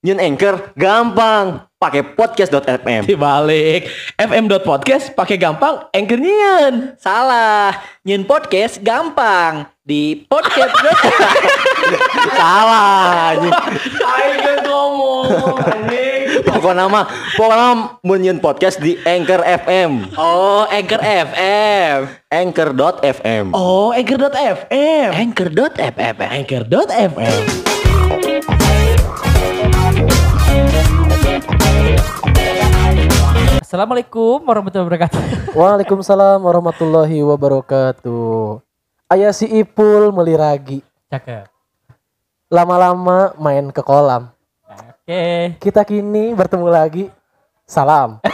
Nyun Anchor gampang. Pakai podcast.fm. Dibalik fm.podcast pakai gampang anchor nyian. Salah, nyun podcast gampang di podcast. Salah. Ayo ngomong. Pokoknya mah, pokoknya mun nyun podcast di Anchor FM. oh, Anchor FM. Anchor.fm. Oh, anchor.fm. Anchor.fm. Anchor.fm. Assalamualaikum warahmatullahi wabarakatuh. Waalaikumsalam warahmatullahi wabarakatuh. Ayah si Ipul meliragi. Cakep. Lama-lama main ke kolam. Oke. Kita kini bertemu lagi. Salam.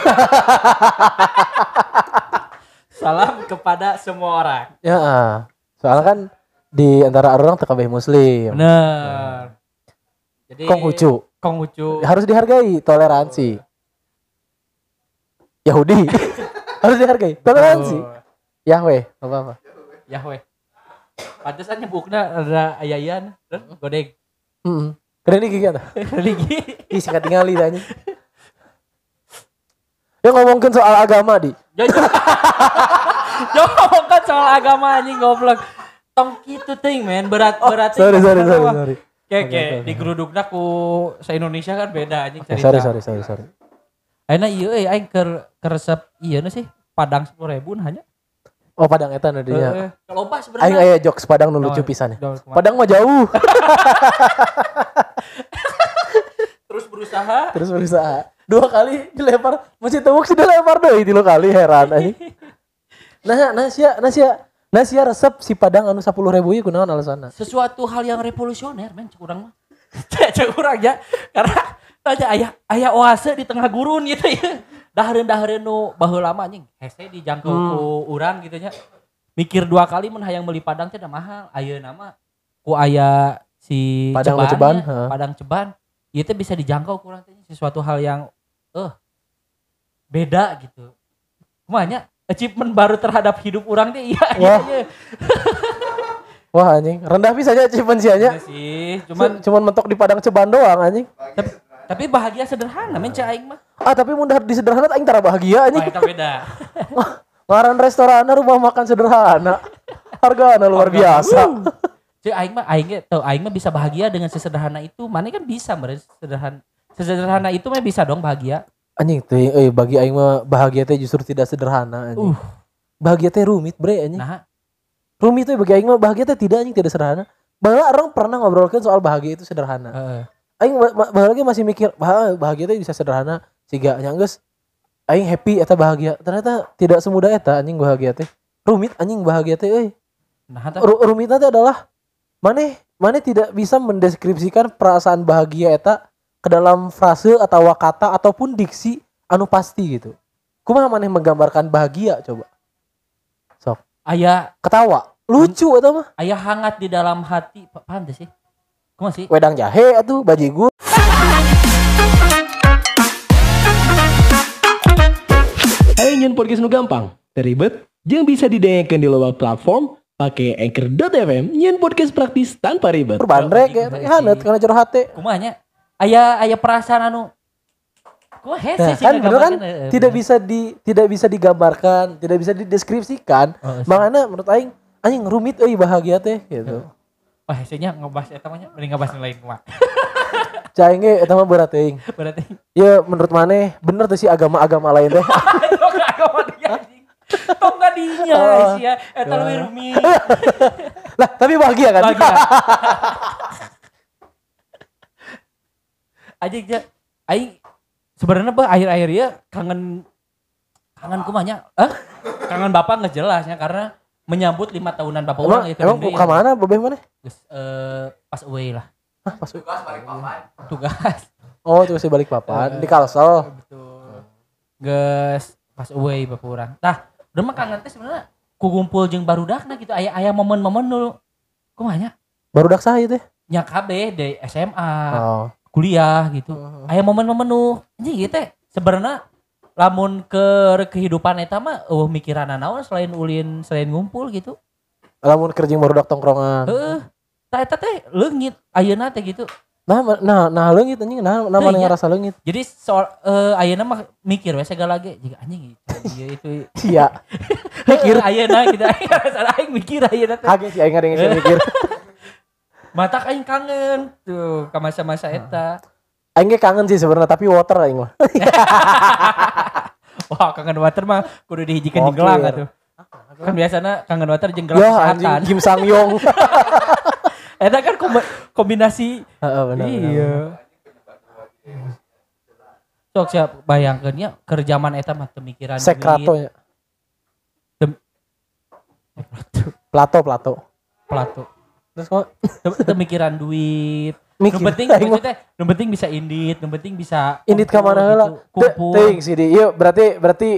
Salam kepada semua orang. ya, soalnya kan di antara orang TKB Muslim. Bener. Jadi Konghucu Konghucu. harus dihargai toleransi. Yahudi harus dihargai toleransi. Oh, Yahweh apa apa. Yahweh. Pantesan nyebukna ada ayayan dan godeng. Hmm. Keren ini gimana? Religi. Ih singkat tinggali tanya. Ya ngomongin soal agama di. Jauh kan soal agama anjing goblok. Tong kitu ting men berat berat. ting. Oh, Sorry sorry sorry sorry. Kayak oke, di gerudukna ku se Indonesia kan beda anjing Eh, cerita. sorry sorry sorry sorry. Ayeuna ieu euy aing keur keur resep ieu na sih Padang 10.000 hanya. Oh Padang eta nadinya. Heeh. Kalau pas Aing sebenarnya. aya jokes Padang nu lucu pisan ya. Padang mah jauh. terus berusaha Terus berusaha. Dua kali dilempar, masih tembok sih dilempar deh tilu kali heran anjing. Nah, nah sia, nah sia, nah sia resep si Padang anu 10 ribu ieu kunaon alasanna? sesuatu hal yang revolusioner men cek urang mah. Cek urang ya. Karena aja ayah ayah oase di tengah gurun gitu ya. Dahareun dahareun nu baheula lama anjing. Hese dijangkau Hmm. ku urang gitu nya. Mikir dua kali mun hayang meuli padang teh da mahal. Ayeuna mah ku aya si Padang Ceban heeh. padang ceban. Ieu teh bisa dijangkau ku urang teh sesuatu hal yang eh beda gitu. Kumanya achievement baru terhadap hidup orang teh iya Wah. iya Wah anjing, rendah bisa aja achievement sia nya. Iya sih cuman Cuman cuman mentok di Padang Ceban doang anjing. tapi, tapi bahagia sederhana men aing mah Ah tapi mun dahar di sederhana aing tara bahagia anjing. eta beda Ngaran restoran rumah makan sederhana. Hargana luar biasa. cek aing mah aing teu aing mah bisa bahagia dengan sesederhana itu mana kan bisa meren sederhana sesederhana itu mah bisa dong bahagia Anjing teh eh bagi aing mah bahagia teh justru tidak sederhana anjing. Uh. Bahagia teh rumit bre anjing. nah Rumit tuh bagi aing mah bahagia teh tidak anjing tidak sederhana. Bahwa orang pernah ngobrolkan soal bahagia itu sederhana. heeh Aing ba- ba- bahagia masih mikir bah- bahagia teh bisa sederhana siga nya geus aing happy eta bahagia. Ternyata tidak semudah eta anjing bahagia teh. Rumit anjing bahagia teh euy. nah eta Ru- Rumit teh adalah maneh maneh tidak bisa mendeskripsikan perasaan bahagia eta ke dalam frase atau kata ataupun diksi anu pasti gitu. Kumaha maneh menggambarkan bahagia coba? Sok. aya Ketawa. Lucu eta mah. aya hangat di dalam hati Pa- paham teh sih kumaha sih wedang jahe atuh bajigur Ayo nyun podcast nu gampang, teribet, jeung bisa didengarkan di loba platform pakai anchor.fm nyun podcast praktis tanpa ribet. bandrek ya hanet karena curhat hati kumanya aya aya perasaan anu kumaha hese nah, sih kan bener kan nggambarkeun, eh, tidak bener. bisa di tidak bisa digambarkan tidak bisa dideskripsikan Oh, sih. makanya menurut aing anjing rumit euy bahagia teh gitu Wah, hesenya ngebahas eta mah nya, mending ngebahas yang lain kumaha. cai ge eta mah berat teuing Berarti ya menurut maneh bener tuh sih agama-agama lain teh agama dia anjing. Tong gak dinya Oh. sih ya. Eta lebih rumit. lah tapi bahagia kan Bahagia. Aja aja. Aing sebenarnya bah akhir-akhir ya kangen kangen kumanya. Eh? Kangen bapak nggak jelasnya karena menyambut lima tahunan bapak emang orang itu emang ke mana bebeh mana Geus, eh, pas away lah. Hah, pas Tugas. oh tuh si balik papan di kalsel Betul. Geus pas away bapak orang. Tah, udah mah kangen teh sebenarnya kugumpul jeung barudakna gitu aya aya momen-momen dulu. Kumanya? baru dak saya teh nya KB di SMA, oh kuliah gitu. Aya momen-momen nu anjing ieu teh sebenarnya lamun ke kehidupan eta mah eueuh mikiran naon selain ulin selain ngumpul gitu. lamun kerjing baru dak tongkrongan Heeh. Tah eta teh leungit ayeuna teh gitu. Nah, nah, nah leungit anjing, nah, nah mana iya. ngerasa leungit. Jadi soal eh ayeuna mah mikir we segala lagi jika anjing itu iya itu Sia. mikir ayeuna gitu aing ngerasa aing mikir ayeuna teh. Kaget sih aing ada yang mikir. Mata aing kangen tuh ka masa-masa eta. Aing ge kangen sih sebenarnya tapi water aing mah. Wah, kangen water mah kudu dihijikeun jeung Oke. gelang atuh. Kan biasanya kangen water jeung gelang Ya kesehatan. Kim Sang Yong. Eta kan kombi- kombinasi Heeh benar. iya. Sok siap bayangkeun ya kerjaman eta mah teu mikiran Sekrato. Dem- Plato Plato. plato. Terus kok Teu teu mikiran duit. mikir. Nu penting maksudnya nu penting bisa indit, nu penting bisa indit ka kumpul mana heula? gitu, kumpul. Teuing sih di. Ieu berarti berarti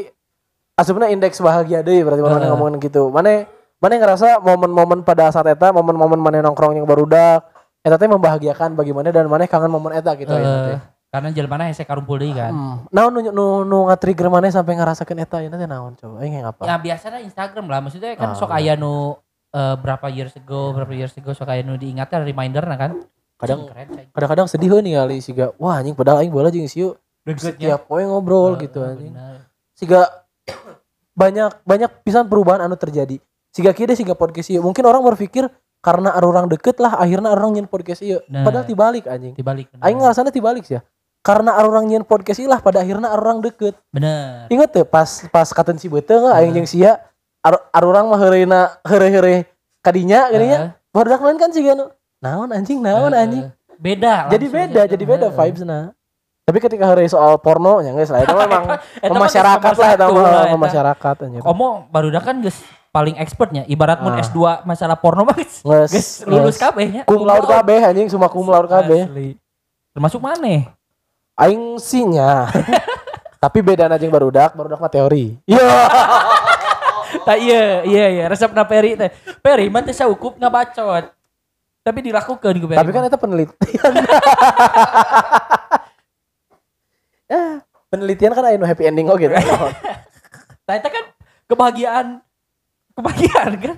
asupna indeks bahagia deui berarti mana Heeh. ngomongin gitu. Mana mana ngerasa momen-momen pada saat eta momen-momen mana nongkrong yang barudak eta teh membahagiakan bagaimana dan mana kangen momen eta gitu Eh, ya. karena jelmana hese karumpul deui kan. Hmm. Naon nu nu nu nge-trigger mana sampai ngerasakeun eta ieu teh naon coba? Aing yang apa? Ya biasanya Instagram lah maksudnya kan Ah, sok aya nu eh, berapa years ago, berapa years ago aya nu diingatkan reminder nah kan. Kadang kadang-kadang sedih heuh ningali siga wah anjing padahal aing bola jeung Degetnya. setiap poe ngobrol Eh, gitu anjing. Siga banyak banyak pisan perubahan anu terjadi. Siga kieu deh siga podcast ieu. Mungkin orang berpikir karena orang deket lah akhirnya orang nyen podcast ieu. Nah. Padahal tibalik anjing. Dibalik. bener. Aing ngerasana tibalik sih ya. Karena orang nyen podcast ieu lah pada akhirnya orang deket. Bener. Ingat tuh pas pas katen si beuteung lah aing jeung sia ar, urang mah heureuna heure-heure kadinya geunya. Barudak lain kan siga nu naon anjing naon Eh, anjing. Beda. Jadi beda, aja. jadi beda Heeh. vibes nah. Tapi ketika hari soal porno ya guys lah itu memang masyarakat lah itu masyarakat anjir. Komo barudak kan geus paling expertnya ibarat mun Ah. S2 masalah porno mah Geus geus lulus geus. kabehnya. Kum laut kabeh anjing semua kum laut kabeh. Termasuk maneh. Aing sinya. Tapi beda anjing barudak, barudak mah teori. Iya. Tak iya iya iya resepna Peri teh. Peri mah teh saukup ngabacot. Tapi dilakukan ku Peri. Tapi kan itu penelitian. Ya, penelitian kan nu happy ending oke gitu. Tah eta kan kebahagiaan kebahagiaan kan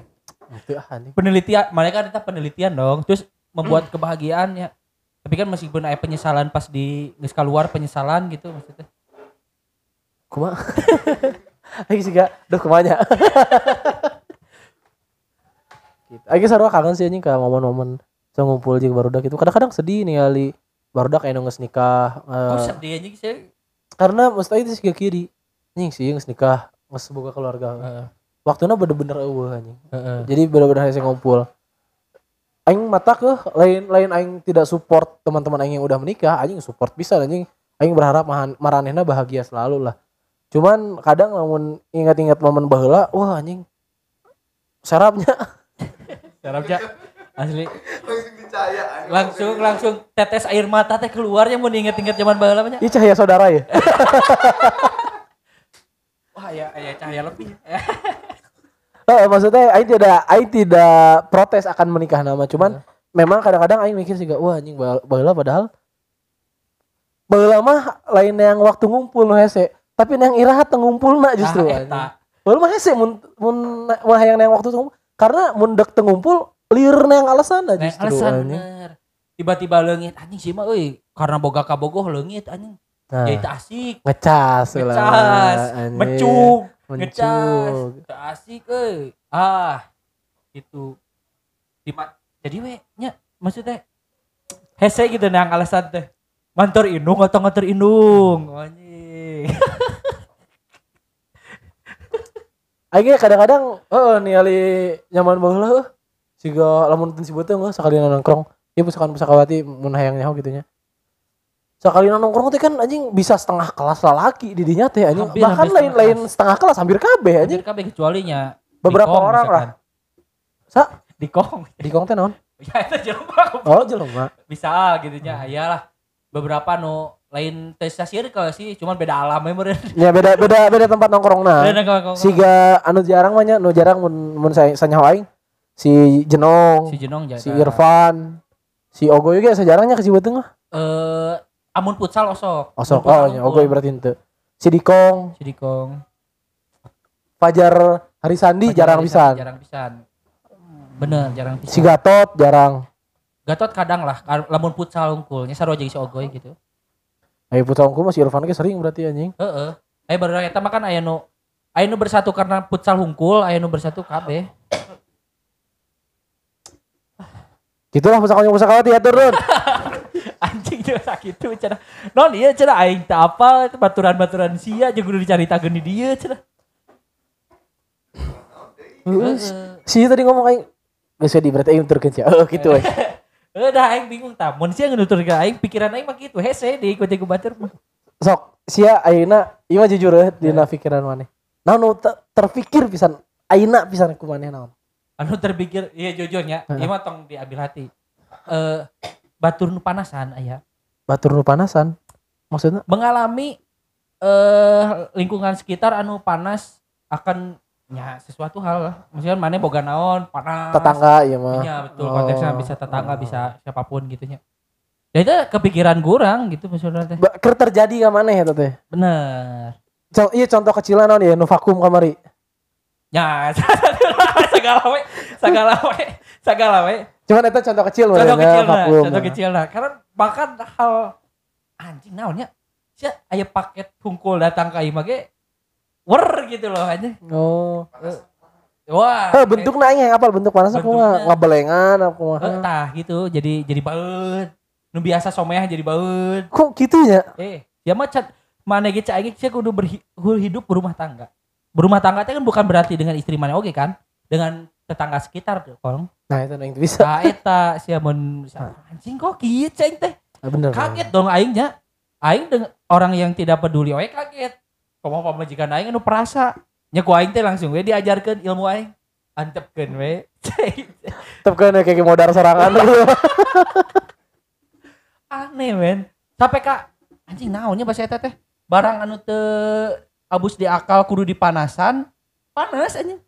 Itu ah penelitian mereka kan eta penelitian dong terus membuat Hmm. kebahagiaannya tapi kan meskipun ada penyesalan pas di geus keluar penyesalan gitu maksudnya Kumaha? Aing sih gak, duh kumanya. gitu. Aing sarua kangen sih anjing ka momen-momen so ngumpul jeung barudak itu. Kadang-kadang sedih nih kali barudak aya nu geus nikah. eh, kok sedih aja sih karena mesti itu sih kiri. Anjing sih geus nikah, geus boga keluarga. Heeh. Waktunya bener-bener eueuh anjing. Heeh. Jadi bener-bener hese ngumpul. Aing mata ke lain lain aing tidak support teman-teman aing yang udah menikah, aing support bisa anjing. Aing berharap maranehna bahagia selalu lah. Cuman kadang lamun ingat-ingat momen baheula, wah anjing. Sarapnya. Sarapnya. Asli. Langsung langsung tetes air mata teh keluarnya mau inget-inget zaman baheula mah nya. Ih cahaya saudara ya. wah ya ya cahaya lebih. Eh, maksudnya aing tidak aing tidak protes akan menikah nama, cuman memang kadang-kadang aing mikir sih wah anjing baheula padahal baheula mah lain yang waktu ngumpul nu hese, tapi yang irahat teu ngumpulna justru. Nah, anjing. eta. Baheula mah hese mun mun hayang yang waktu ngumpul karena mun dek teu ngumpul lieur yang alasan Nah, justru. alasan bener. Tiba-tiba leungit anjing sih mah euy karena boga kabogoh leungit anjing. Nah, Jadi teu asik, ngecas lah, ngecas, mecuk, Mencuk. ngecas, asik euy. Ah, gitu. Di jadi we nya maksudnya hese gitu nang alasan teh. Ngantor indung atau ngantor indung. Anjing. Aing kadang-kadang heeh ningali nyaman baheula heuh. Siga lamun teu sibeuteung heuh sakali nongkrong. Ieu pusakan pusakawati mun hayang nyaho gitu nya. Sakali nongkrong teh kan anjing bisa setengah kelas lalaki di dinya teh anjing. Hampir, Bahkan hampir setengah lain-lain setengah kelas hampir kabeh anjing. Anjir kabeh kecualinya Beberapa Dikong orang lah. misalkan. Sa Dikong. di kong teh naon? Ya itu jelema Oh, jelema. bisa gitu nya ayalah beberapa nu lain tes circle sih cuman beda alam ya Ya beda beda beda tempat nongkrong. Siga anu jarang mah nya, nu jarang mun mun saya sanyaho aing si Jenong, si Jenong si Irfan, si Ogo juga sejarahnya ke Cibetung mah. eh amun futsal osok Osok, oh, unggul. Ogo berarti henteu. Si Dikong, si Dikong Fajar Harisandi jarang Jarang pisan. jarang pisan bener jarang pisan Si Gatot jarang. Gatot kadang lah lamun futsal unggulnya sarua jeung si Ogoy gitu. Ayo putra unggul masih Irfan ke sering berarti anjing. Heeh. Eh baru eta mah kan aya nu aya nu bersatu karena futsal hungkul, aya nu bersatu kabeh. Gitulah pusakanya pusaka diatur Don. Anjing tuh sakit tuh cenah. Non ieu cenah aing teu apal itu baturan-baturan sia jeung kudu dicaritakeun di dieu cenah. Heeh. Si tadi ngomong aing geus di berarti aing turkeun sia. Oh gitu we. Eh dah aing bingung tah. Mun sia nuturkeun ka aing pikiran aing mah kitu hese diikuti ku batur mah. Sok sia ayeuna ieu jujur eh dina pikiran maneh. Naon terpikir pisan ayeuna pisan ku maneh naon. Anu terpikir iya jujurnya, ieu mah tong diambil hati. Eh batur nu panasan aya. Batur nu panasan. Maksudnya Mengalami eh lingkungan sekitar anu panas akan ya sesuatu hal lah. Maksudnya mana boga naon panas. tetangga ieu mah. Iya betul Oh. konteksnya bisa tetangga bisa siapa pun gitu nya. Ya itu kepikiran kurang gitu maksudnya teh. Ba- Keur terjadi ka maneh eta teh. Bener. Co- iya contoh kecilan naon ya nu vakum kamari. Ya segala we, segala we, segala we. Cuman eta contoh kecil Contoh meureun, kecil ya, lah, vakum. contoh kecil lah. Karena bahkan hal anjing naonnya. Sia aya paket hungkul datang ka ieu mah ge wer gitu loh aja. Oh. Wah. Eh bentukna aing yang apal bentuk panas aku mah ngabelengan aku mah. Eh, tah gitu jadi jadi baut. Nu biasa someah jadi baut. Kok gitu ya? Eh, ya mah cat mana ge cai ge kudu berhi- hidup berumah tangga. Berumah tangga teh kan bukan berarti dengan istri mana oke kan? Dengan tetangga sekitar tuh, kolong. Nah itu yang bisa. Nah, eta sia mun anjing kok kieu cai teh. Ah, bener. Kaget dong aingnya. Aing dengan orang yang tidak peduli oe kaget. Komo pamajikan aing anu perasa. Nya ku aing teh langsung we diajarkeun ilmu aing. Antepkeun we. Tetep kan kayak modal serangan aneh men sampai kak anjing naonnya bahasa eta teh barang anu teu abus di akal kudu dipanasan panas anjing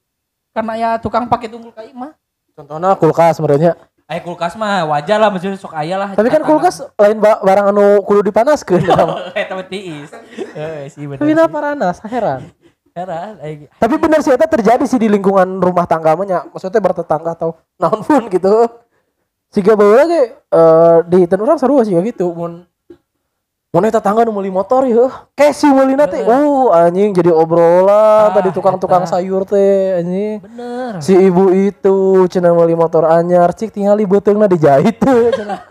karena ya tukang pakai tunggul kayak mah Contohnya kulkas sebenarnya. Aya kulkas mah wajar lah maksudnya sok aya lah Tapi kan kulkas lain ba- barang anu kudu dipanaskeun. eta mah tiis eh sih bener Tapi panas? Heran. heran aing. Tapi bener sih eta terjadi sih di lingkungan rumah tangga mah nya. Maksudnya bertetangga atau naon pun gitu. Siga baheula ge eh di ten urang sarua sih gitu mun mun eta tangga nu meuli motor ya. Kesi meulina teh. Uh anjing jadi obrolan Ah, tadi tukang-tukang eta. sayur teh anjing. bener Si ibu itu cenah meuli motor anyar cik tinggal di beuteungna dijahit tuh cenah.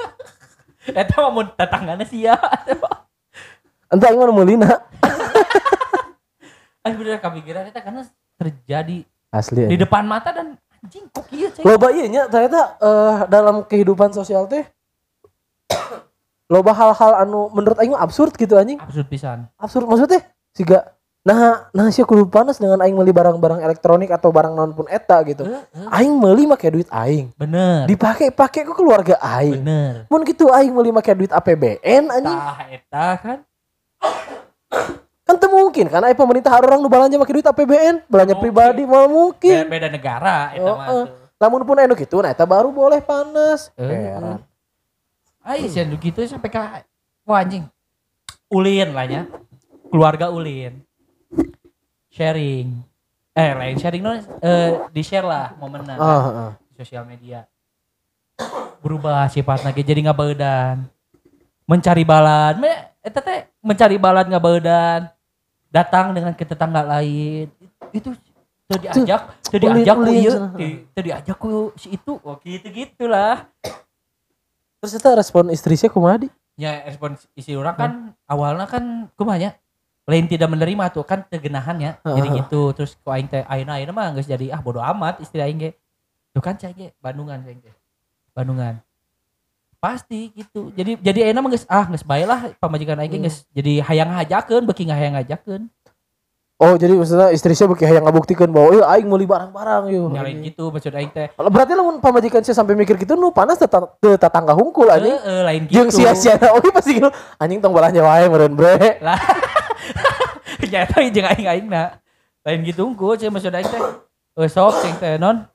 eta mah mun tetanggana sia Entah aing mah meulina. Aing bener kepikiran eta karena terjadi Asli. di depan mata dan anjing kok kieu cai Loba iya nya ternyata eh, dalam kehidupan sosial teh loba hal-hal anu menurut aing absurd gitu anjing. absurd pisan Absurd maksudnya siga nah nah sih kudu panas dengan aing meuli barang-barang elektronik atau barang non pun eta gitu. Heeh. Aing meuli make duit aing. bener Dipake-pake ke keluarga aing. bener Mun gitu aing meuli make duit APBN anjing. tah eta kan Kan teu mungkin karena aya pemerintah orang nu balanja make duit APBN, belanja Mungkin. pribadi mau mungkin. beda negara eta Oh, mah eh. tuh. Lamun pun anu gitu nah eta baru boleh panas. Eh. Heran. Ai sih gitu sampai ke wah anjing. Ulin lah ya. Keluarga Ulin. Sharing. Eh lain sharing no, eh di share lah momennya ah. di sosial media. Berubah sifatnya jadi ngabaeudan. Mencari balan. Me, eta teh mencari balan ngabaeudan. Datang dengan ke tetangga lain. Itu teu diajak, teu ulin- diajak ku ieu, teu diajak ku si itu. Oh gitu-gitulah. Terus eta respon istri saya kumaha di? ya respon isi orang kan awalnya kan kumanya lain tidak menerima tuh kan tegenahannya jadi Heeh. gitu terus ku aing teh ayeuna ayeuna mah geus jadi ah bodo amat istri aing ge tuh kan cai ge Bandungan cai ge Bandungan pasti gitu jadi jadi ayeuna mah geus ah geus bae lah pamajikan aing ge Hmm. geus jadi hayang ngajakeun beuki ngahayang ngajakeun Oh jadi maksudnya istri saya beki hayang ngabuktikan bahwa eh aing meuli barang-barang yuk. nyalain gitu maksud aing teh Berarti lamun pamajikan saya sampai mikir gitu nu panas tetangga hungkul anjing. Heeh, lain gitu Jeung sia-sia oke pasti gitu. Anjing tong balanya wae meureun bre. lah nyata jeung aing aingna lain gitu unggul cai maksud aing teh euy sok cing teh non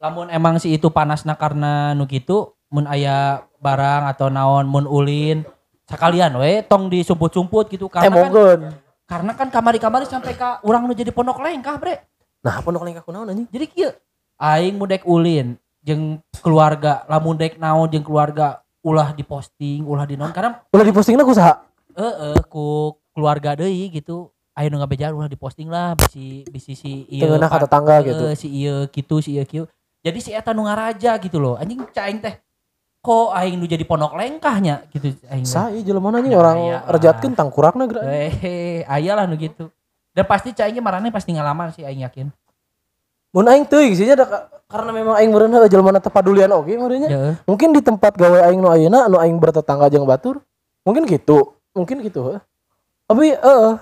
lamun emang si itu panasna karena nu gitu mun aya barang atau naon mun ulin sekalian we tong disumput-sumput gitu karena kan Emongkeun. Karena kan kamari-kamari sampai ka urang nu jadi pondok lengkah bre Nah, pondok lengkah kunaon anjing? jadi kieu aing mudek ulin jeung keluarga lamun dek naon jeung keluarga ulah diposting ulah di naon karena Udah dipostingnya aku saha? eh ku keluarga deui gitu ayo nu ngabejar ulah diposting lah bisi bisi si ieu Tengenah pa- ka tetangga eh, gitu. si ieu kitu si ieu kieu jadi si eta nu ngaraja gitu loh anjing caing teh kok aing nu jadi ponok lengkahnya gitu aing teh. Sa ieu jelema anjing Ya, orang rejatkeun tangkurakna geura. eh aya lah nu gitu dan pasti caingnya marane pasti ngalaman sih aing yakin Mun aing teuing sih karena memang aing meureun heuh jelema teu padulian oge meureun nya. ya Mungkin di tempat gawe aing nu ayeuna anu aing bertetangga jeung batur, mungkin gitu. Mungkin gitu. Tapi eh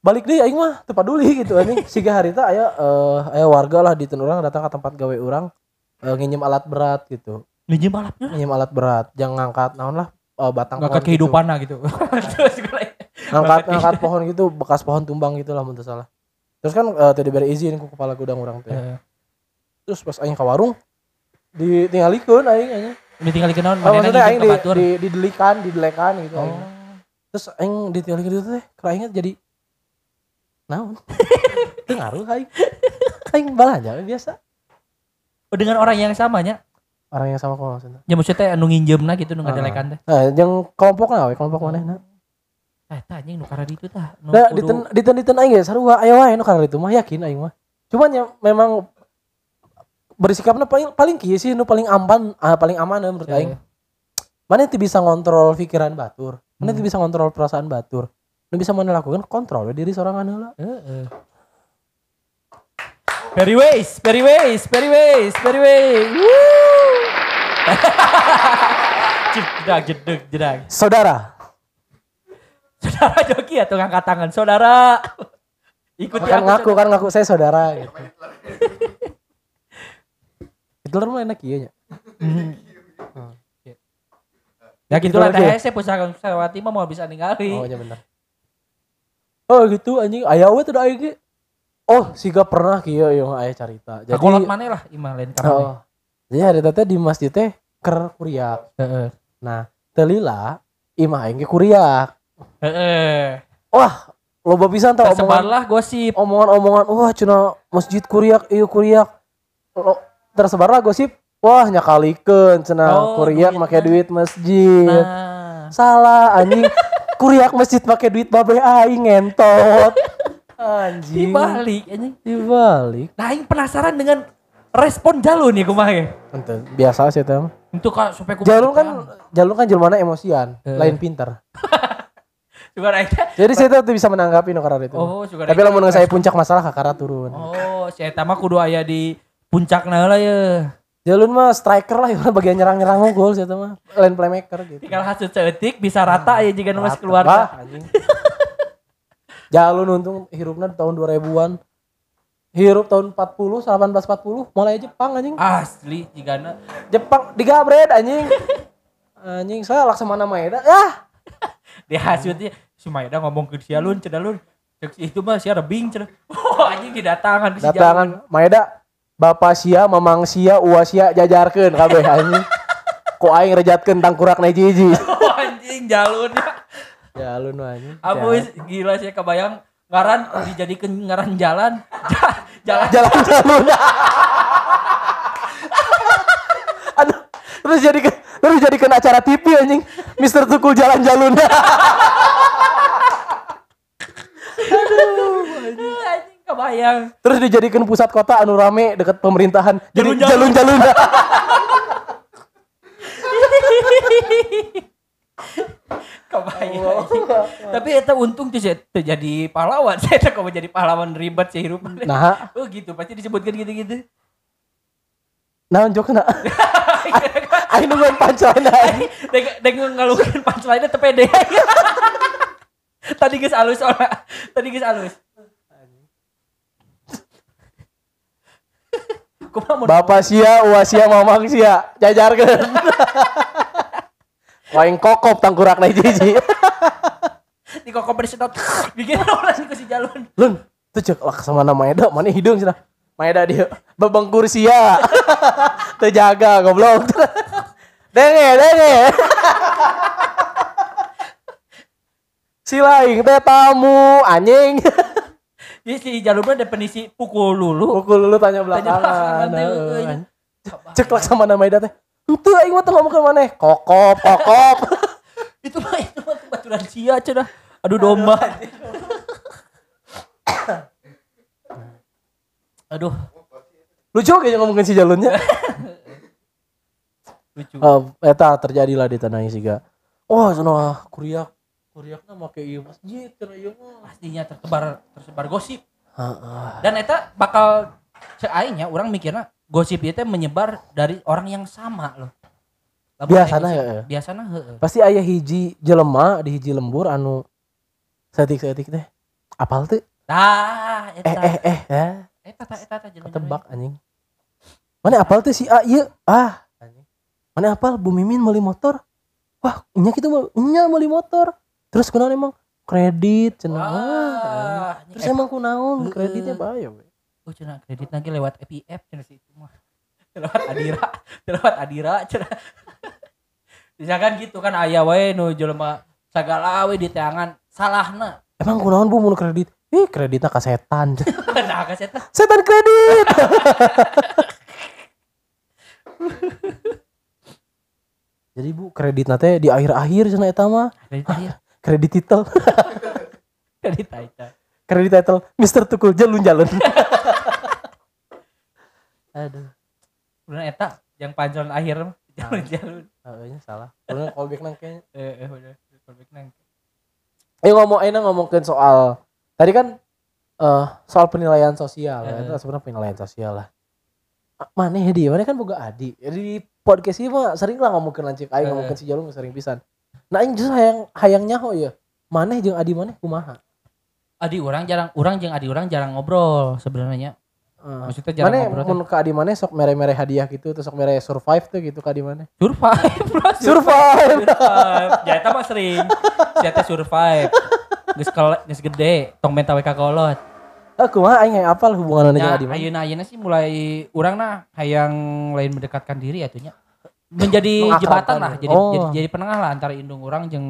balik deh aing mah teu paduli gitu anjing. Siga harita aya eh aya warga lah di urang datang ke tempat gawe urang eh, nginjem alat berat gitu. Ngejem balapnya Nginjem alat berat, jangan ngangkat naon lah eh, batang ngangkat pohon gitu. kehidupan lah gitu gue ngangkat ngangkat pohon gitu bekas pohon tumbang gitu lah teu salah. Terus kan eh, teu diberi izin ku kepala gudang urang teh. Eh, Terus pas aing ka warung ditinggalikeun aing anjing. ini tinggal kenaon Oh, maksudnya aing ke di, di, didelikan, didelekan gitu. oh aing. Terus aing ditinggalin gitu teh, keraingnya jadi naon? Itu ngaruh aing. Aing balanja biasa. Oh, dengan orang yang samanya Orang yang sama kok maksudnya. ya maksudnya anu nginjemna gitu nu Ah. ngadelekan teh Nah, yang kelompoknya we, kelompok manehna. eh tah anjing nu karena itu tah nu Nah, diten diten diten aing ge sarua aya wae nu karena itu mah yakin aing mah. Cuman ya memang bersikapnya paling paling kieu sih nu paling aman ah, paling aman eh, menurut Eh. aing. Mana teu bisa ngontrol pikiran batur. Mana Hmm. teu bisa ngontrol perasaan batur. Nu bisa mana lakukan kontrol diri seorang heula. Heeh. Very ways, very ways, very ways, very ways. Woo! jedang, jedeg, jedang. Saudara, Saudara joki atau ngangkat tangan, saudara. Ikuti kan aku, ngaku kan ngaku saya saudara gitu. Hitler mah enak iya nya. Ya gitu lah teh saya pusaka Sawati mah mau bisa ningali. Oh iya benar. Oh gitu anjing aya we da aing ge. Oh, siga pernah kieu yang aya carita. Jadi kolot mana lah imah lain kamane. Oh. Jadi hari teh di masjid teh ker kuriak. Heeh. Nah, teu lila imah aing ge kuriak. Heeh. Wah, loba pisan tah omongan Tersebarlah gosip. omongan-omongan wah cina masjid kuriak ieu kuriak. Lo, tersebarlah gosip wah nyakalikeun cenah Oh, kuriak duitnya. make duit masjid. Nah, Salah anjing. kuriak masjid pakai duit babe aing ngentot. Anjing. dibalik anjing. Dibalik. Nah, aing penasaran dengan respon Jalun nih kumaha ya. Ente, biasa sih teh. mah. Untuk kak supaya kumaha Jalur kan jalur kan jelmana emosian, Eh. lain pinter. Teh- Jadi saya tuh bisa menanggapi no karena itu. Oh, juga Tapi lamun saya puncak masalah kakara turun. Oh, si eta mah kudu aya di puncakna lah ya. Jalur mah striker lah, ya bagian nyerang-nyerang gol sih mah. Lain playmaker gitu. Tinggal hasil seetik bisa rata ya jika bah, anjing. Jalur untung hirupna di tahun 2000-an. Hirup tahun 40, 1840 mulai Jepang anjing. Asli jika na. Jepang digabret anjing. anjing saya laksamana Maeda. Ah, Di hasilnya si Maeda ngomong ke si Alun, cenah Alun. Cek si itu mah si rebing cenah. Oh anjing didatangan di si datangan Maeda Bapak sia, Mamang sia, Uwa sia jajarkeun kabeh anjing. Ku aing rejatkeun tangkurak na hiji-hiji. Oh anjing Jalun ya. Jalun anjing. Abus gila sih kebayang ngaran dijadikan ngaran jalan. Ja- jalan jalan jalun. Aduh, terus jadi terus jadikan acara TV anjing. Mister Tukul jalan jalun. anjing kebayang. terus dijadikan pusat kota anu rame dekat pemerintahan. Jadi Jalun-jalun. jalun-jalun. Kebayang. anjing. Tapi eta untung tuh saya jadi pahlawan. Saya tak mau jadi pahlawan ribet sih hidup. Nah, Oh gitu, pasti disebutkan gitu-gitu. naon jokna? Aing nungguin punchline aing. Deng deng ngeluhin punchline teu pede. Tadi geus alus soalnya. Tadi geus alus. Bapak sia, Uwa sia, Mamang sia, jajarkeun. Waing kokop tangkurak na hiji-hiji. di kokop disedot bikin orang ke si jalun. Lun, tuh cek lah sama nama Maeda, mana hidung sih Maeda dia, babang kursia. Terjaga goblok. denge, denge. si lain teh tamu anjing. Jadi si jalurnya definisi pukul dulu. Pukul dulu tanya Tanya belakangan, belakangan. teh, Heeh. euy. ceklak sama nama Ida teh itu aing mah ngomong ke mana kokop kokop itu mah itu mah baturan sia cenah. Aduh domba. Aduh, lucu kayaknya ngomongin si jalurnya lucu. Oh, eta terjadilah di tanah sih ga. Oh, sono kuriak kuriakna make ieu masjid cenah ieu mah. Pastinya tersebar tersebar gosip. Heeh. Dan eta bakal cek aing ya, orang mikirnya gosip itu menyebar dari orang yang sama loh. Lamun Biasana ya, ya. Biasana heeh. Pasti aya hiji jelema di hiji lembur anu setik-setik teh. Apal tuh? Tah, Eh eh eh ya. Eta tah eta jalan-jalan. Ketebak anjing. Mana apal tuh si A ieu? Ah. anjing. Mana apal Bu Mimin meuli motor? Wah, nya kitu mah nya meuli motor. Terus kunaon emang kredit cenah. Terus emang kunaon kreditnya we. Oh cenah kredit lagi lewat EPF cenah sih mah. lewat Adira, lewat Adira cenah. Misalkan gitu kan aya wae nu jelema sagala we di tangan salahna. Emang kunaon Bu mun kredit? Ih, kreditnya ka setan. nah ka eta setan kredit. Jadi Bu, kredit nate di akhir-akhir cenah eta mah. kredit akhir. Kredit titel. Kredit aja. kredit title Mister Tukul jalun jalun. Aduh. Bener eta yang panjang akhir mah jalan-jalan. Oh, ini salah. Bener callback nang kayaknya. Eh, eh bener. Callback nang. Eh ngomong Aina ngomongin soal tadi kan eh soal penilaian sosial ya. Itu sebenarnya penilaian sosial lah. Ah, Mana ya dia? Mana kan boga adi. Jadi di podcast ini mah sering lah ngomongin lancik aing Eh. ngomongin si Jalung sering pisan. Nah, ini justru hayang hayang nyaho ya. Maneh jeung adi maneh kumaha? Adi orang jarang, orang jeung adi orang jarang ngobrol sebenarnya. Eh, Maksudnya jarang Maneh ngobrol. teh. mun ka adi maneh sok mere-mere hadiah gitu terus sok mere survive tuh gitu ka adi maneh. Survive, bro. Survive. survive. Ya eta mah sering. Siapa survive. Geus geus gede, tong menta we ka kolot. Ah kumaha aing hayang apal hubunganna jeung Ya, adi maneh. ayeuna ayeuna sih mulai urang nah hayang lain mendekatkan diri atunya. Menjadi Mengakrabkan jembatan lah, ya. jadi, Oh. jadi jadi penengah lah antara indung orang jeung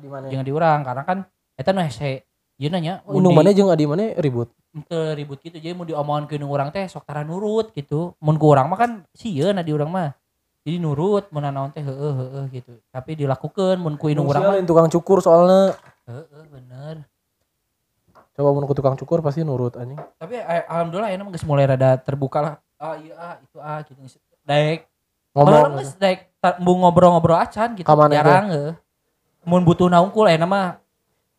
maneh. jeung di urang karena kan eta nu hese Yeuna nya Oh, Indung maneh jeung adi maneh ribut. Teu ribut gitu jadi mau diomongin ke urang teh sok tara nurut gitu. Mun ku urang mah kan sieun di urang mah. Jadi nurut mun naon teh heueuh heueuh gitu. Tapi dilakukan mun ku indung urang mah tukang cukur soalnya heueuh bener. coba mun ku tukang cukur pasti nurut anjing. Tapi alhamdulillah enak geus mulai rada terbuka lah. Ah iya ah itu ah gitu. Daek Ngomong. Ngomong daek ngobrol-ngobrol acan gitu. Jarang heuh. Mun butuh naungkul enak mah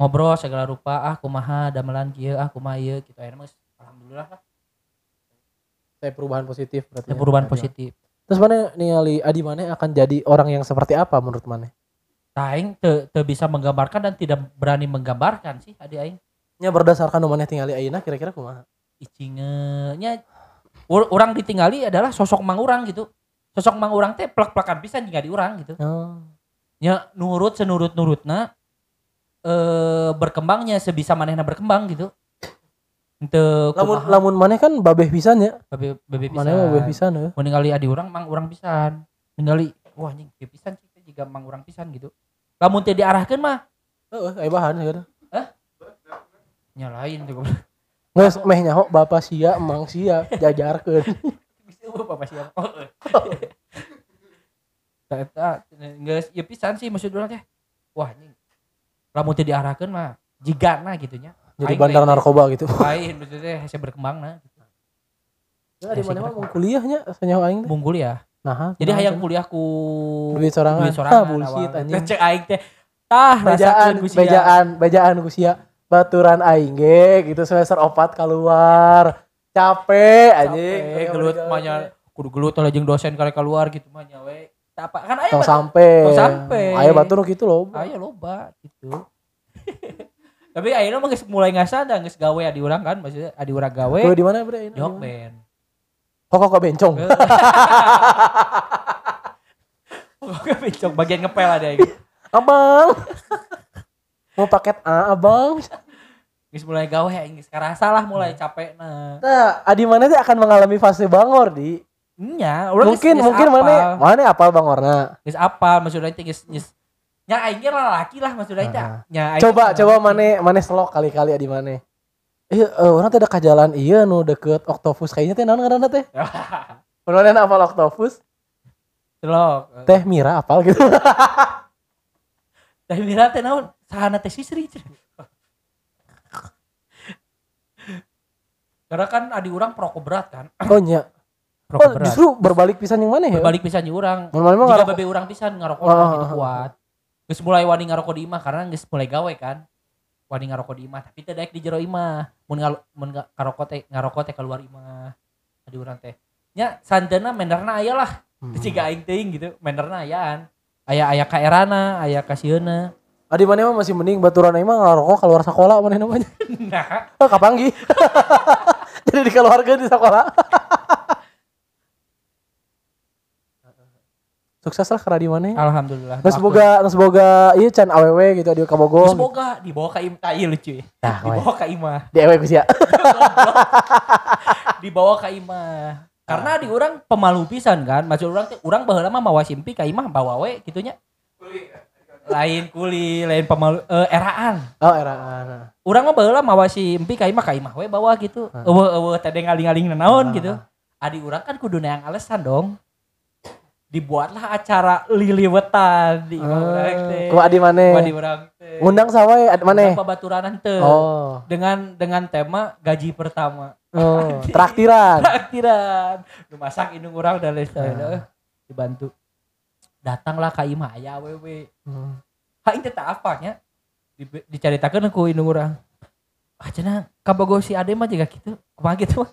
ngobrol segala rupa ah kumaha damelan kieu ah kumaha ieu gitu mah geus alhamdulillah lah. Saya perubahan positif berarti. Ada ya. perubahan Adi. positif. Terus mana ningali Adi mana akan jadi orang yang seperti apa menurut mana? Aing teu teu bisa menggambarkan dan tidak berani menggambarkan sih adi aing. Nya berdasarkan nu maneh tinggali ayeuna kira-kira kumaha? Icingenya orang ditinggali adalah sosok mang urang gitu. Sosok mang urang teh plek-plekan pisan jika di urang gitu. Oh. nya nurut senurut nurutna eh berkembangnya sebisa manehna berkembang gitu untuk Lamun lamun maneh kan babeh pisan ya. bebe bebe Maneh mah babeh pisan pisan heuh. mau ningali adi urang mang urang pisan ningali wah anjing kieu pisan sih teh jiga mang urang pisan gitu lamun teu diarahkeun mah aya bahan ya. nyalain tuh goblok. Geus meh nyaho bapak sia, emang sia, jajarkeun. bisa apa siapa Eta geus ieu pisan sih maksud urang teh wah anjing lamun teu diarahkeun mah jigana gitu nya. Jadi Aing bandar lain- narkoba gitu. lain maksudnya hese berkembang nah Ya di mana mah mau kuliahnya sanyaho aing teh. mung kuliah Nah, Jadi hayang kuliah ku duit sorangan. duit sorangan. Ah, bullshit anjing. Cek aing teh. Tah bejaan bejaan bejaan ku sia. Baturan aing ge gitu semester opat keluar. Capek anjing. Capek, gelut manya kudu gelut oleh jeung dosen kali keluar gitu mah nya apa kan aya tong sampai. Tong sampe. aya batur kitu loh aya loba gitu. Tapi ayeuna mah geus mulai ngasada geus gawe adi urang kan maksudnya adi urang gawe. Kuliah di mana bre ini nyok band. kok kok bencong? Pokoknya becok bagian ngepel ada yang abang. Mau paket A abang. Geus mulai gawe geus karasa lah mulai capek nah. nah adi mana teh akan mengalami fase bangor di Nya, urang geus- mungkin geus mungkin mana mana apal bangorna geus apal maksudnya teh geus geus nya aing ge laki lah maksudnya teh. Ah. Nya coba coba lalaki. mana mana selok kali-kali adi mana Eh, eh, orang teh ada ke jalan iya nu deket Octopus kayaknya teh naon ngaranna teh? Mana apal octopus? Celok. Teh Mira apal gitu. Teh Mira teh naon? Sahana teh sisri. Karena kan adi orang perokok berat kan. Oh nya. Perokok Oh, berat. justru berbalik pisan yang mana ya? Balik pisan urang. Mana mah Jika bebe urang pisan ngarokok Ah, gitu ah, ah. kuat. Geus mulai wani ngarokok di imah karena geus mulai gawe kan. Wani ngarokok di imah tapi teh daek di jero imah. Mun nga- ngarokok teh ngarokok teh keluar imah. Adi urang teh. Nya santena menderna aya lah. Hmm. Ciga aing teuing gitu. Menderna ayaan. Aya aya ka erana, aya ka sieuna. Adi mana mah masih mending baturan aing mah ngarokok keluar sekolah mana namanya. Nah, Oh, kapanggi. Jadi dikeluarkan di sekolah. Sukses lah karena di mana. alhamdulillah. Nggak semoga, nggak semoga, iya can awewe gitu di Kabogo. Geus boga dibawa ka imah ieu lucu ya. Nah. Dibawa ka imah. Di ku sia. dibawa ke imah karena di orang pemalu pisan kan maksud orang teh orang baheula mah mawa simpi ka imah bawa we gitunya lain kuli lain pemalu eh, eraan Oh, era. orang mah baheula mawa simpi ka imah ka imah we bawa gitu eueuh eueuh teh ngaling-ngaling naon gitu adi orang kan kudu yang alasan dong dibuatlah acara liliwetan di urang teh Ku adi mana? Ku adi urang teh Ngundang sawe adi mana? Undang babaturanna teu. Oh. dengan dengan tema gaji pertama. Oh, traktiran. traktiran. Lu masak indung orang dan lain sebagainya Nah. Eh, dibantu. Datanglah ka imah aya wewe Hmm. ha itu tak apanya? Di, diceritakan aku indung orang ah cenah kabogo si ade mah juga gitu kumaha gitu mah?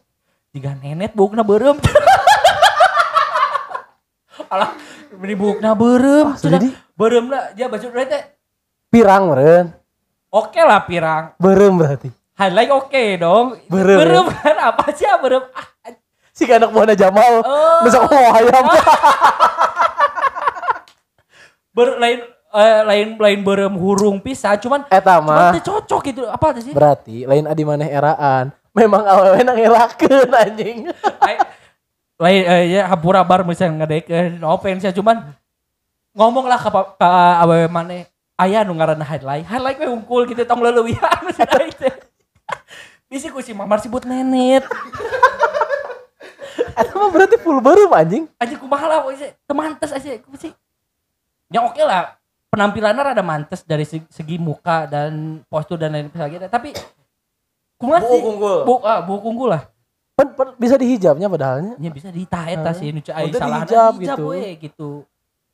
Jika nenet bukna berem alah beri bukna berem Ah, jadi berem lah dia baju teh pirang meren. oke lah pirang Berem berarti. highlight oke dong Berem, berem kan apa sih ah, berem ah Si anak buahnya Jamal. Oh. Nusa mau ayam. ber lain eh, lain lain berem hurung pisah cuman Eta cuman mah cocok gitu apa sih berarti lain adi maneh eraan. Memang awewe nang anjing. Ai- lain eh, ya hapura bar misalnya ngedekeun no offense ya cuman ngomong lah ke, ke awewe mana aya nu ngaranna highlight. Highlight we unggul gitu tong leulewian mesin aing teh bisi ku si mamar sibut nenet Eta mah berarti full berem anjing. aja kumaha lah pokoknya teu mantes aja ku sih. Ya oke lah penampilannya rada mantes dari segi, muka dan postur dan lain sebagainya tapi kumaha sih? unggul. bu ah buku unggul lah Pen, pen, bisa dihijabnya padahalnya. ya bisa ditah eta sih nu cai salah dihijab hijab gitu. we gitu.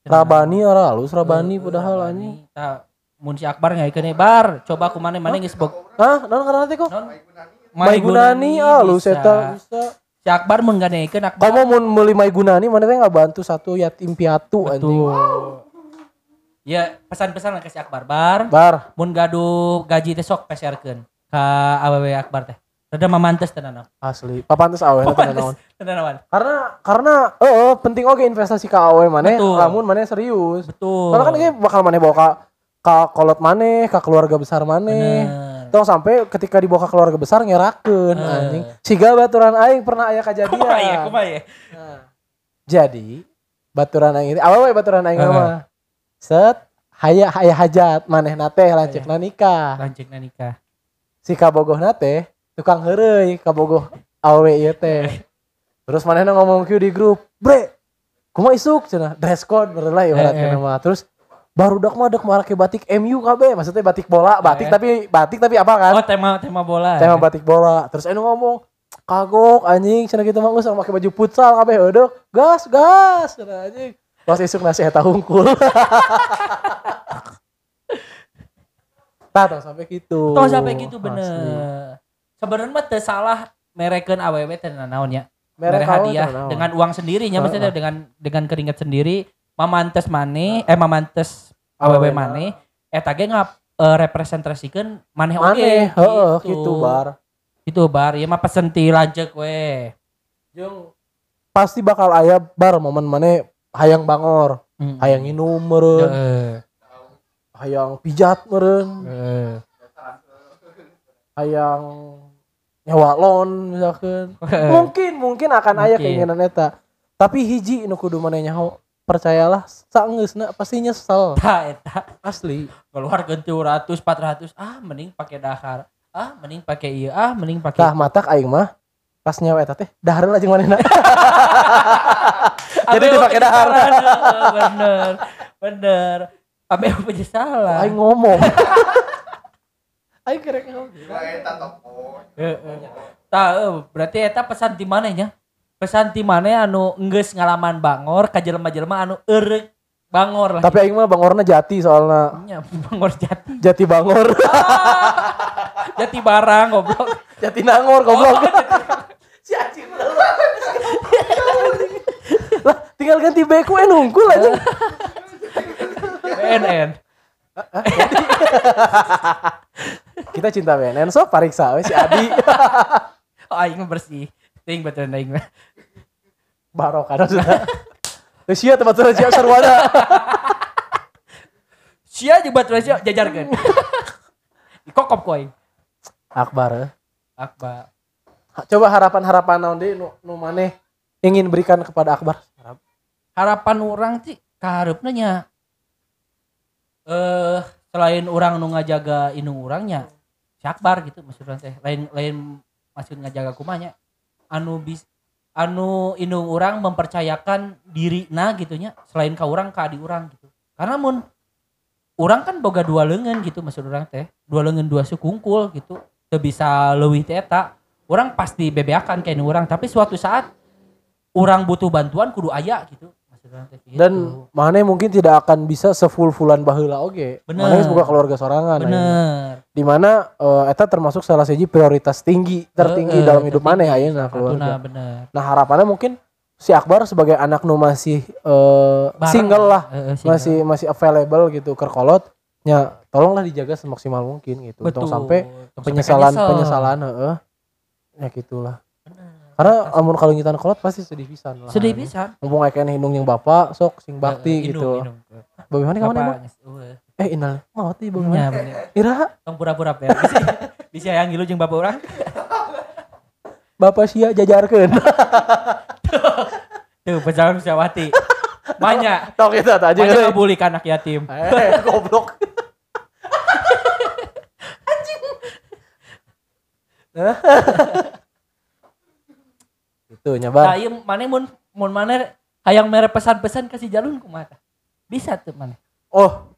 Rabani ora halus Rabani Eh, padahal anjing. Tah, mun si Akbar ngaikeun bar. Coba ku mana mana geus bog Hah, naon karena nanti kok? non. Maigunani halus eta bisa. si Akbar mengganekeun Akbar. Kamu mau beli Maigunani mana teh nggak bantu satu yatim piatu anjing. ya pesan-pesan ke si Akbar bar. Bar, mun gaduh gaji teh sok peserkeun ka awewe Akbar teh rada mamantes tenan asli. Papantes awe tenan naon. tenan naon Karena karena eh eh, penting oke investasi ka awe maneh lamun maneh serius. betul Karena kan kayak bakal maneh bawa ka ka kolot maneh, ka keluarga besar maneh. Tong sampai ketika dibawa ke keluarga besar ngerakeun Eh. anjing. Siga baturan aing pernah aya kejadian. kumaha ya kumaha ya Jadi baturan aing awewe baturan aing mah. Set haya haya hajat maneh teh lanceukna nikah. lanjutna nikah Si kabogoh teh tukang heureuy kabogoh awewe ieu teh. Terus manehna ngomong kieu di grup, "Bre, kumaha isuk cenah dress code bener ibaratkeun eh. mah." Terus baru dak mah dek make batik MU KB, maksudnya batik bola, batik tapi batik tapi apa kan? oh tema tema bola Tema batik bola. Terus anu ngomong, "Kagok anjing cenah gitu mah geus make baju futsal kabeh heudeuk." Gas, gas cenah anjing. Pas isuk nasi eta hungkul. Tah sampai gitu. Toh sampai gitu Asli. Sebenarnya mah teu salah merekeun awewe teh naon ya. Merek Mere kawan hadiah teu naon. dengan uang sendirinya maksudnya dengan dengan keringat sendiri mamantes maneh eh mamantes awewe Awewe maneh eta ge ngap eh, representasikan maneh oge Maneh, heeh, gitu. bar. Gitu bar, ya mah pesen ti lanjut we. Jeung pasti bakal aya bar momen mana hayang bangor, Hmm. hayang minum meureun, hayang pijat meureun, hayang nyawa lon misalkan. mungkin mungkin akan aya Mungkin. keinginan eta. Tapi hiji nu kudu maneh nyaho percayalah saenggeusna pasti nyesel Tah eta asli. keluar ganti 100 400 ah mending pakai dahar. Ah mending pakai iya, ah mending pakai Tah matak aing mah pas nyawa eta teh dahar lah jeung manehna. Jadi dipakai dahar. penyesalan, bener bener Ambil penyesalan Aing ngomong. Aing kerek ngomong. Heeh. Tah, eh, berarti eta pesan di mana nya? Pesan di mana anu enggeus ngalaman bangor ka jelema-jelema anu eureuh bangor lah. Tapi aing mah bangorna jati soalna. Nya, bangor jati. Jati bangor. Jati barang goblok. jati nangor goblok. si anjing lah tinggal ganti beku eh nungkul aja. BNN. Kita cinta BNN so pariksa we si Adi. Oh, aing bersih. Ting betul aing mah. Barokah sudah. Geus sia tempat siap sarwana. Sia jebat sia jajarkeun. Dikokop ku aing. Akbar. eh. Akbar. Coba harapan-harapan naon deui nu nu maneh ingin berikan kepada Akbar. Harapan orang sih kaharepna nya eh selain orang nu ngajaga indung orangnya si Akbar gitu maksud urang teh. Lain lain maksud ngajaga kumanya anu bis anu indung orang mempercayakan diri na gitunya selain ka orang ka adik orang gitu. Karena mun orang kan boga dua lengan gitu maksud orang teh. Dua lengan dua sukungkul gitu teu bisa leuwih teh orang pasti bebeakan kayak orang tapi suatu saat orang butuh bantuan kudu aya gitu teh gitu. Dan maneh mungkin tidak akan bisa sefull-fullan baheula oge. Bener. Maneh boga keluarga sorangan. bener Di mana eh, eta termasuk salah siji prioritas tinggi tertinggi Heeh, dalam hidup maneh ayeuna Satuna, keluarga. bener Nah, harapannya mungkin si Akbar sebagai anak nu masih Bareng single lah, Heeh, single. masih masih available gitu ke kolot. Ya, tolonglah dijaga semaksimal mungkin gitu. betul Tong sampai penyesalan penyesalan heeh. Ya gitulah. Karena amun kalau ngitan kolot pasti sedih pisan lah. sedih bisa Mumpung aya hindung yang bapak sok sing bakti Heeh, gitu. indung. Bagaimana kamu emang? eueuh. Eh inal, mau ti bagaimana? bener. Ira, Tong pura-pura ya. Bisa, yang ngilu jeung bapak orang. bapak sia jajarkeun. Tuh, pejalan Syawati. Banyak. Tok eta tah Banyak ngebulik anak yatim. Eh, goblok. Itu Nah, nyabar. ieu maneh mun mun maneh hayang mere pesan-pesan kasih jalun kumaha? Bisa tuh maneh. Oh.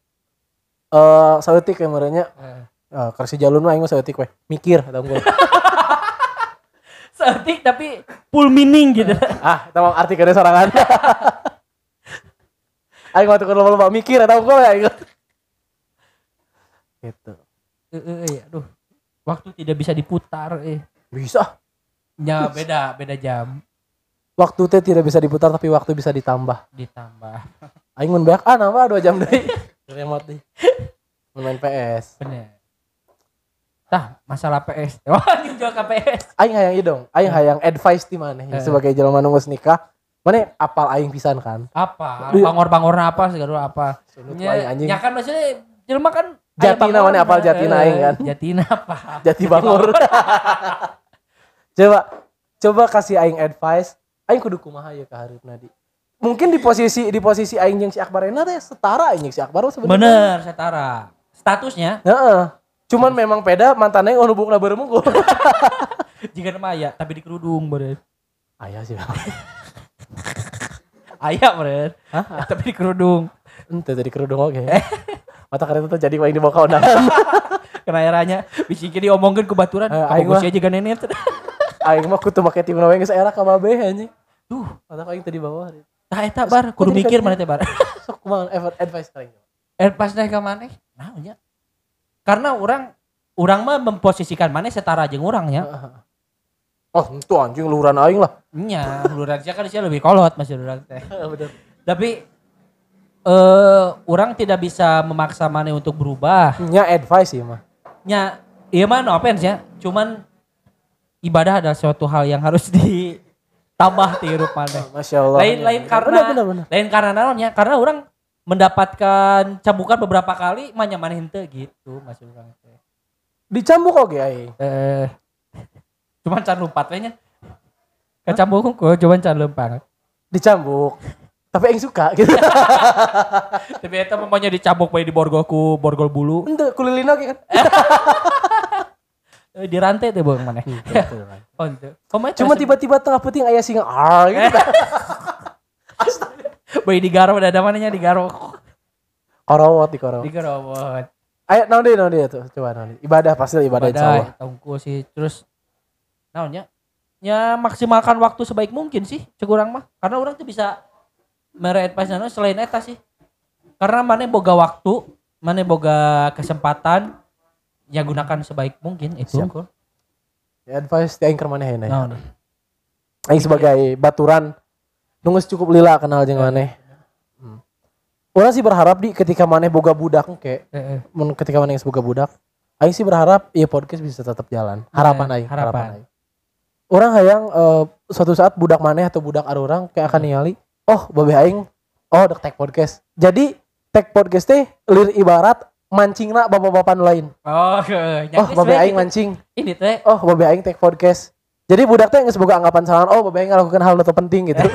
Eh, saeutik ya merenya. Eh. Eh, kasih jalun mah aing mah saeutik we. Mikir atau gue. Setik tapi full meaning gitu. ah, eta mah arti kada sorangan. aing mah tukar loba-loba mikir atau gue ya. Gitu. Heeh, iya, aduh. Waktu tidak bisa diputar eh. Bisa. Ya beda, beda jam Waktu teh tidak bisa diputar tapi waktu bisa ditambah. ditambah. Aing mun beak ah nambah 2 jam deui. Remote deui. Mun Main PS. Bener. Tah, masalah PS. Wah, ini jual KPS. Aing hayang ieu dong. Aing hayang advice ti maneh Eh. sebagai jelema nu geus nikah. Maneh apal aing pisan kan? Apa? Lu- Bangor-bangorna apa segala apa? Sunut Ya, anjing. ya kan maksudnya jelema kan Jatina mana apal jatina aing kan? Jatina apa? Jati bangor. coba coba kasih aing advice. Aing kudu kumaha ya ka hareupna di. Mungkin di posisi di posisi aing jeung si Akbar Ena teh setara aing si Akbar sebenarnya. Bener, setara. Statusnya Heeh. Cuman memang beda mantannya yang hubungna beureumu ku. jika nama aya tapi di kerudung bener. Aya sih. Aya bener. Hah? tapi di kerudung. Ente tadi kerudung oke. Mata kereta tuh jadi waing dibawa ka undangan. Kena eranya bisikin diomongkeun ku baturan. Eh, aing mah- sia juga nenet. Aing mah kudu make tim we geus era ka babe anjing. Tuh, Mata aing tadi bawah. tah eta bar kudu mikir mana teh bar. Sok kumaha effort advice ka aing. Eh pas naik ke mana? Nah, nya. Karena orang orang mah memposisikan mana setara jeung orangnya. Oh, itu anjing luhuran aing lah. Nya, lurang sia kan sia lebih kolot masih lurang teh. Bener. Tapi eh orang tidak bisa memaksa mana untuk berubah. Nya advice sih mah. Nya, iya mah no offense ya. Cuman ibadah adalah suatu hal yang harus ditambah di hidup mana. Masya Allah. Lain lain karena Bener, bener, bener. lain karena naonnya? Karena orang mendapatkan cambukan beberapa kali mah nyaman henteu gitu maksud orang teh. Dicambuk oke aing. eh cuman can lompat we nya kecambuk kok cuman can lompat Dicambuk. Tapi aing suka gitu. tapi eta mamanya dicambuk bae di borgol ku borgol bulu Ente kulilin oke kan. Eh, di rantai tuh bang mana? Betul. Oh itu. Pemain Cuma tiba-tiba tengah puting ayah singa ar gitu. Bayi di garo ada mananya di garo. Korowot di korowot. Di buat. Ayo naon deh naon deh tuh. Coba naon. Ibadah pasti ibadah insyaallah. Tunggu sih terus. Naonnya? Ya maksimalkan waktu sebaik mungkin sih cek urang mah. Karena orang tuh bisa pas selain eta sih. Karena mana boga waktu, mana boga kesempatan, ya gunakan sebaik mungkin itu. Siap. Ya, advice ti aing keur maneh ya. Naon? Aing sebagai baturan nunggu cukup lila kenal jeung maneh. Hmm. Orang sih berharap di ketika maneh boga budak kayak Eh, eh. mun ketika maneh boga budak, aing sih berharap iya podcast bisa tetap jalan. Harapan aing, harapan. harapan aing. Orang hayang eh, suatu saat budak maneh atau budak ada orang kayak akan ningali, oh babe aing oh dek tag podcast. Jadi tag podcast teh lir ibarat mancingna bapak-bapak nu lain. Oh, eh, Oh babe aing mancing. Ini teh Oh babe aing tag podcast. Jadi budak teh geus boga anggapan salah, oh babe aing ngelakukan hal nu penting gitu.